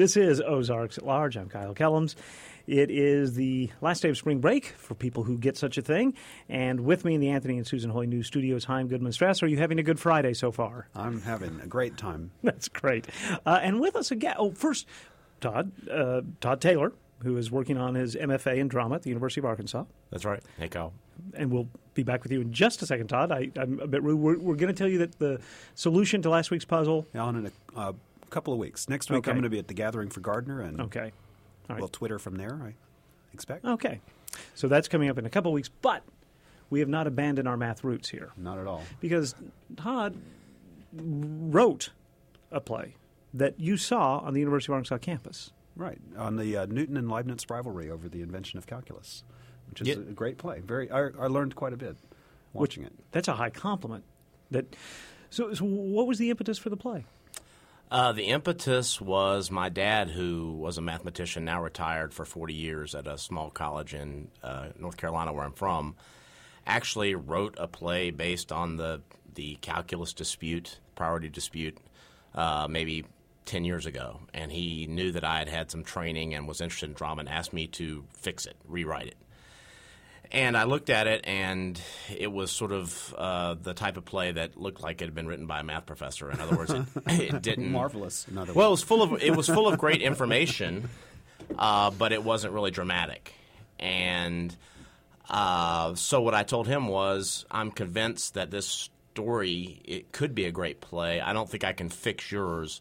This is Ozarks at Large. I'm Kyle Kellams. It is the last day of spring break for people who get such a thing. And with me in the Anthony and Susan Hoy News Studios, Chaim Goodman Strauss. Are you having a good Friday so far? I'm having a great time. That's great. Uh, and with us again, oh, first, Todd, uh, Todd Taylor, who is working on his MFA in drama at the University of Arkansas. That's right. Hey, Kyle. And we'll be back with you in just a second, Todd. I, am a bit rude. We're, we're going to tell you that the solution to last week's puzzle. Yeah, on in a uh, couple of weeks. Next week, Okay. I'm going to be at the Gathering for Gardner, and Okay. All right. we'll Twitter from there. I expect. Okay. So that's coming up in a couple of weeks, but we have not abandoned our math roots here Not at all. because Todd wrote a play that you saw on the University of Arkansas campus. Right on the uh, Newton and Leibniz rivalry over the invention of calculus, which is Yeah. a great play. Very, I, I learned quite a bit watching it. That's a high compliment. That so, so what was the impetus for the play? Uh, the impetus was my dad, who was a mathematician, now retired for 40 years at a small college in uh, North Carolina, where I'm from, actually wrote a play based on the, the calculus dispute, priority dispute, uh, maybe 10 years ago. And he knew that I had had some training and was interested in drama and asked me to fix it, rewrite it. And I looked at it, and it was sort of uh, the type of play that looked like it had been written by a math professor. In other words, it, it didn't Marvelous. In other well, it was full of it was full of great information, uh, but it wasn't really dramatic. And uh, so what I told him was, I'm convinced that this story it could be a great play. I don't think I can fix yours.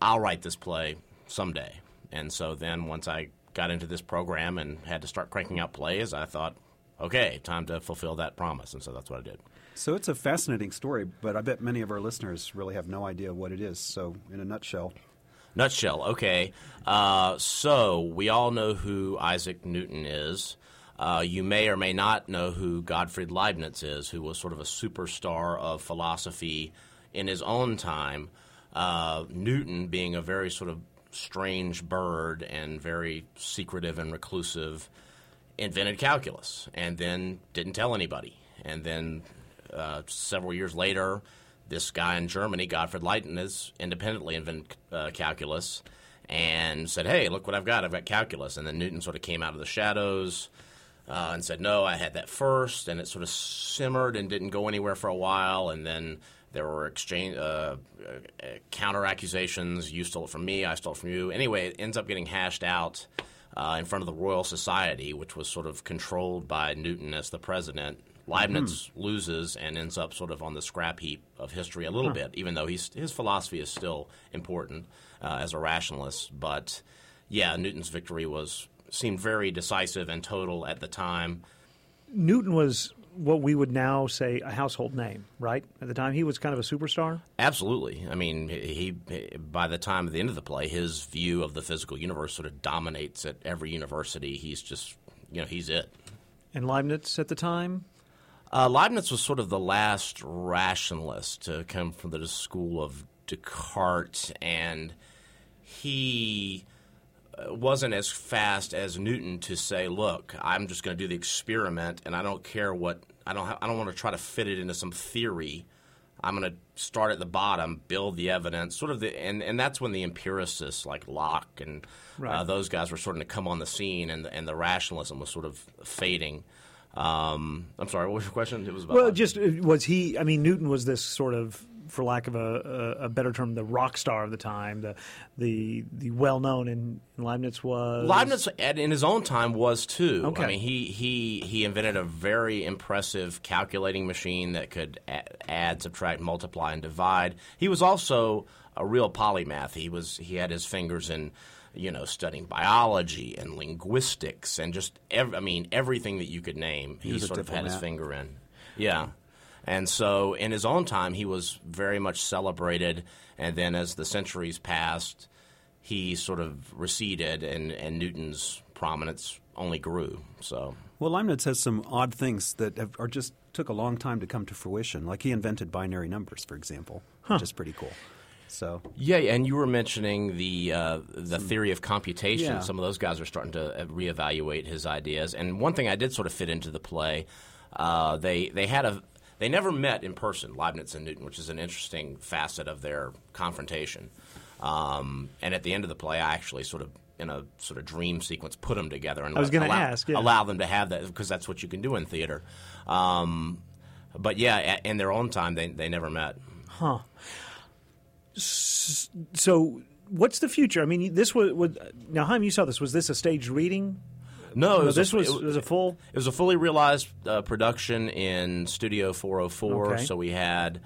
I'll write this play someday. And so then once I got into this program and had to start cranking out plays, I thought, okay, time to fulfill that promise. And so that's what I did. So it's a fascinating story, but I bet many of our listeners really have no idea what it is. So, in a nutshell, Nutshell, okay. Uh, so we all know who Isaac Newton is. Uh, you may or may not know who Gottfried Leibniz is, who was sort of a superstar of philosophy in his own time. Uh, Newton, being a very sort of strange bird and very secretive and reclusive, invented calculus and then didn't tell anybody. And then uh, several years later, this guy in Germany, Gottfried Leibniz, independently invented uh, calculus and said, "Hey, look what I've got! I've got calculus." And then Newton sort of came out of the shadows uh, and said, "No, I had that first. And it sort of simmered and didn't go anywhere for a while. And then there were exchange uh, uh, counter accusations. You stole it from me. I stole it from you. Anyway, it ends up getting hashed out uh, in front of the Royal Society, which was sort of controlled by Newton as the president. Leibniz loses and ends up sort of on the scrap heap of history a little bit, even though he's, his philosophy is still important uh, as a rationalist. But yeah, Newton's victory was seemed very decisive and total at the time. Newton was what we would now say a household name, right? At the time, he was kind of a superstar. Absolutely. I mean, he, by the time of the end of the play, his view of the physical universe sort of dominates at every university. He's just, you know, he's it. And Leibniz at the time, Uh, Leibniz was sort of the last rationalist to come from the school of Descartes, and he wasn't as fast as Newton to say, "Look, I'm just going to do the experiment, and I don't care what I don't. Ha- I don't want to try to fit it into some theory. I'm going to start at the bottom, build the evidence, sort of the, and and that's when the empiricists like Locke and uh, those guys were starting to come on the scene, and the, and the rationalism was sort of fading." Um, I'm sorry. What was your question? It was about well, just uh, was he? I mean, Newton was this sort of, for lack of a, a, a better term, the rock star of the time, the the the well known, in Leibniz was Leibniz, at- in his own time, was too. Okay. I mean, he, he, he invented a very impressive calculating machine that could add, subtract, multiply, and divide. He was also a real polymath. He was he had his fingers in, you know, studying biology and linguistics and just ev- I mean everything that you could name. He, was a sort of had his finger in. Yeah. And so, in his own time, he was very much celebrated. And then, as the centuries passed, he sort of receded, and, and Newton's prominence only grew. So, well, Leibniz has some odd things that have, are just took a long time to come to fruition. Like he invented binary numbers, for example, which is pretty cool. So yeah, and you were mentioning the uh, the theory of computation. Yeah. Some of those guys are starting to uh, reevaluate his ideas. And one thing I did sort of fit into the play, uh, they they had a they never met in person, Leibniz and Newton, which is an interesting facet of their confrontation. Um, and at the end of the play, I actually sort of in a sort of dream sequence put them together and I was gonna allow, ask, yeah. allow them to have that because that's what you can do in theater. Um, but yeah, a- in their own time, they they never met. Huh. So, what's the future? I mean, this was, was now. Chaim, you saw this. Was this a staged reading? No, was this a, was it, was a full. It was a fully realized uh, production in Studio 404. Okay. So we had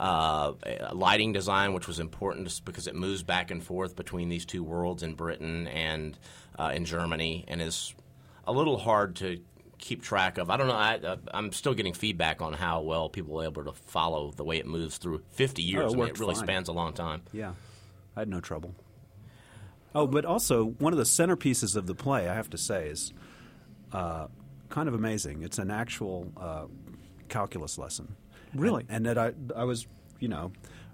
uh, a lighting design, which was important because it moves back and forth between these two worlds in Britain and uh, in Germany, and is a little hard to keep track of. I don't know. I, uh, I'm still getting feedback on how well people are able to follow the way it moves through 50 years. Oh, it I mean, it really fine. spans a long time. Yeah, I had no trouble. Oh, but also one of the centerpieces of the play, I have to say, is uh, kind of amazing. It's an actual uh, calculus lesson. Really? and, and that I I was you know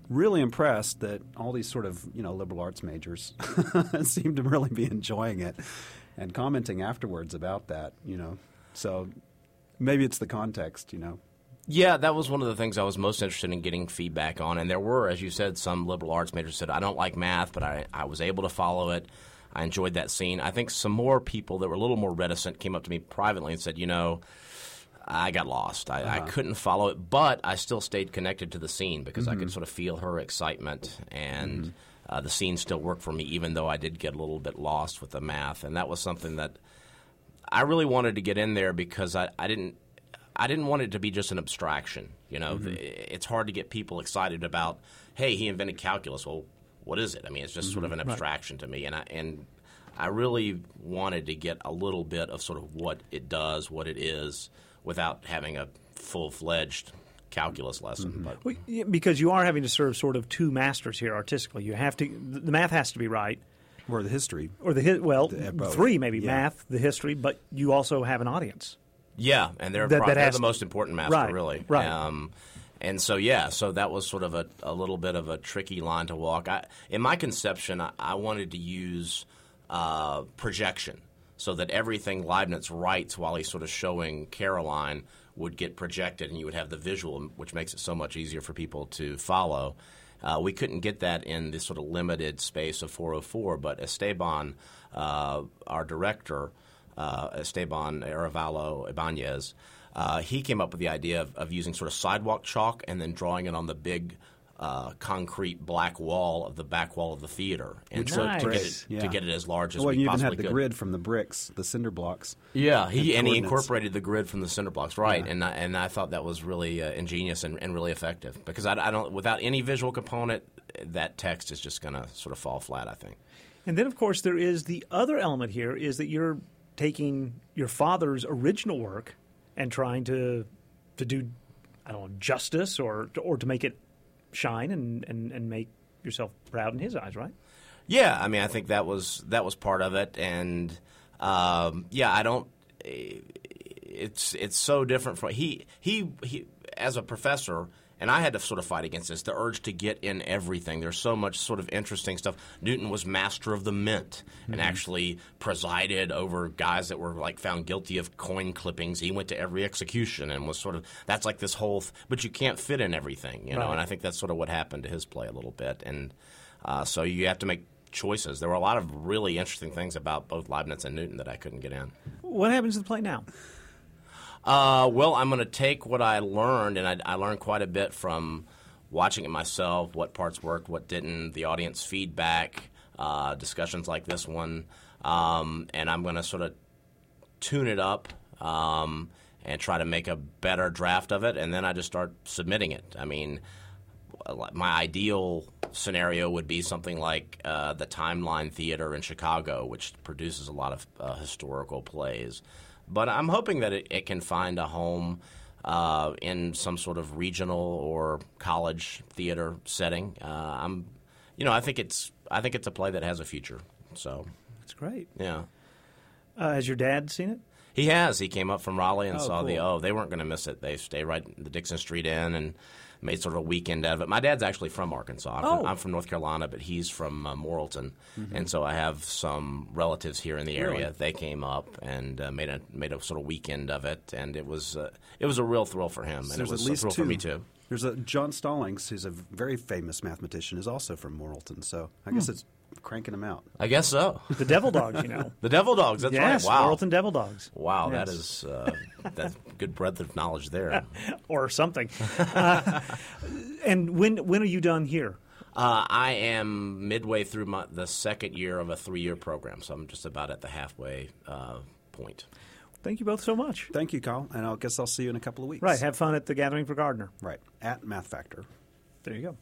really impressed that all these sort of you know liberal arts majors seem to really be enjoying it and commenting afterwards about that. You know, so maybe it's the context. You know. Yeah, that was one of the things I was most interested in getting feedback on. And there were, as you said, some liberal arts majors said, I don't like math, but I, I was able to follow it. I enjoyed that scene. I think some more people that were a little more reticent came up to me privately and said, you know, I got lost. I, I uh-huh. couldn't follow it, but I still stayed connected to the scene because I could mm-hmm. sort of feel her excitement and mm-hmm. uh, the scene still worked for me, even though I did get a little bit lost with the math. And that was something that I really wanted to get in there because I, I didn't I didn't want it to be just an abstraction. You know, mm-hmm. The- it's hard to get people excited about, hey, he invented calculus. Well, what is it? I mean, it's just sort of mm-hmm. an abstraction to me, and I and I really wanted to get a little bit of sort of what it does, what it is, without having a full fledged calculus lesson. Mm-hmm. But Well, because you are having to serve sort of two masters here artistically. You have to. The math has to be right, Or the history. or the hi- well, Uh, both. three maybe Yeah. math, the history, but you also have an audience. Yeah, and they're, That- prob- that they're the most important master, Right, really. right. Um, and so, yeah, so that was sort of a, a little bit of a tricky line to walk. I, in my conception, I, I wanted to use uh, projection so that everything Leibniz writes while he's sort of showing Caroline would get projected, and you would have the visual, which makes it so much easier for people to follow. Uh, we couldn't get that in this sort of limited space of 404, but Esteban, uh, our director, uh, Esteban Arevalo Ibanez, uh, he came up with the idea of, of using sort of sidewalk chalk and then drawing it on the big uh, concrete black wall of the back wall of the theater, and so to get, Nice. it, to get it as large as Well, we you even had the could. grid from the bricks, the cinder blocks. Yeah, he and he incorporated the grid from the cinder blocks, right? Yeah. And I, and I thought that was really uh, ingenious and, and really effective because I, I don't without any visual component, that text is just going to sort of fall flat. I think. And then, of course, there is the other element here is that you're taking your father's original work and trying to to do, I don't know, justice or or to make it shine and, and, and make yourself proud in his eyes, right? Yeah, I mean, I think that was that was part of it, and um, yeah, I don't. It's it's so different from he he he as a professor. And I had to sort of fight against this, the urge to get in everything. There's so much sort of interesting stuff. Newton was master of the mint and actually presided over guys that were like found guilty of coin clippings. He went to every execution and was sort of that's like this whole. Th- but you can't fit in everything, you know. Right. And I think that's sort of what happened to his play a little bit. And uh, so you have to make choices. There were a lot of really interesting things about both Leibniz and Newton that I couldn't get in. What happens to the play now? Uh, well, I'm going to take what I learned, and I, I learned quite a bit from watching it myself. What parts worked, what didn't, the audience feedback, uh, discussions like this one, um, and I'm going to sort of tune it up um, and try to make a better draft of it, and then I just start submitting it. I mean, my ideal scenario would be something like uh, the Timeline Theater in Chicago, which produces a lot of uh, historical plays. But I'm hoping that it, it can find a home uh, in some sort of regional or college theater setting. Uh, I'm, you know, I think it's I think it's a play that has a future. So That's great. yeah. Uh, has your dad seen it? He has. He came up from Raleigh and Oh, saw the oh, they weren't going to miss it. They stay right in the Dickson Street Inn and made sort of a weekend out of it. My dad's actually from Arkansas. I'm, Oh. from, I'm from North Carolina, but he's from uh, Morrilton, Mm-hmm. and so I have some relatives here in the area. They came up and uh, made a made a sort of weekend of it, and it was uh, it was a real thrill for him, and There's it was at least a thrill for me two. too. There's a John Stallings, who's a very famous mathematician, is also from Morrilton. So I guess it's cranking them out. I guess so. The Devil Dogs, you know. The Devil Dogs. That's yes, right. Wow. Morrilton Devil Dogs. Wow, that Yes. is uh, that's good breadth of knowledge there. or something. Uh, and when when are you done here? Uh, I am midway through my, the second year of a three-year program, so I'm just about at the halfway uh, point. Thank you both so much. Thank you, Kyle, and I guess I'll see you in a couple of weeks. Right, have fun at the Gathering for Gardner. right at Math Factor. There you go.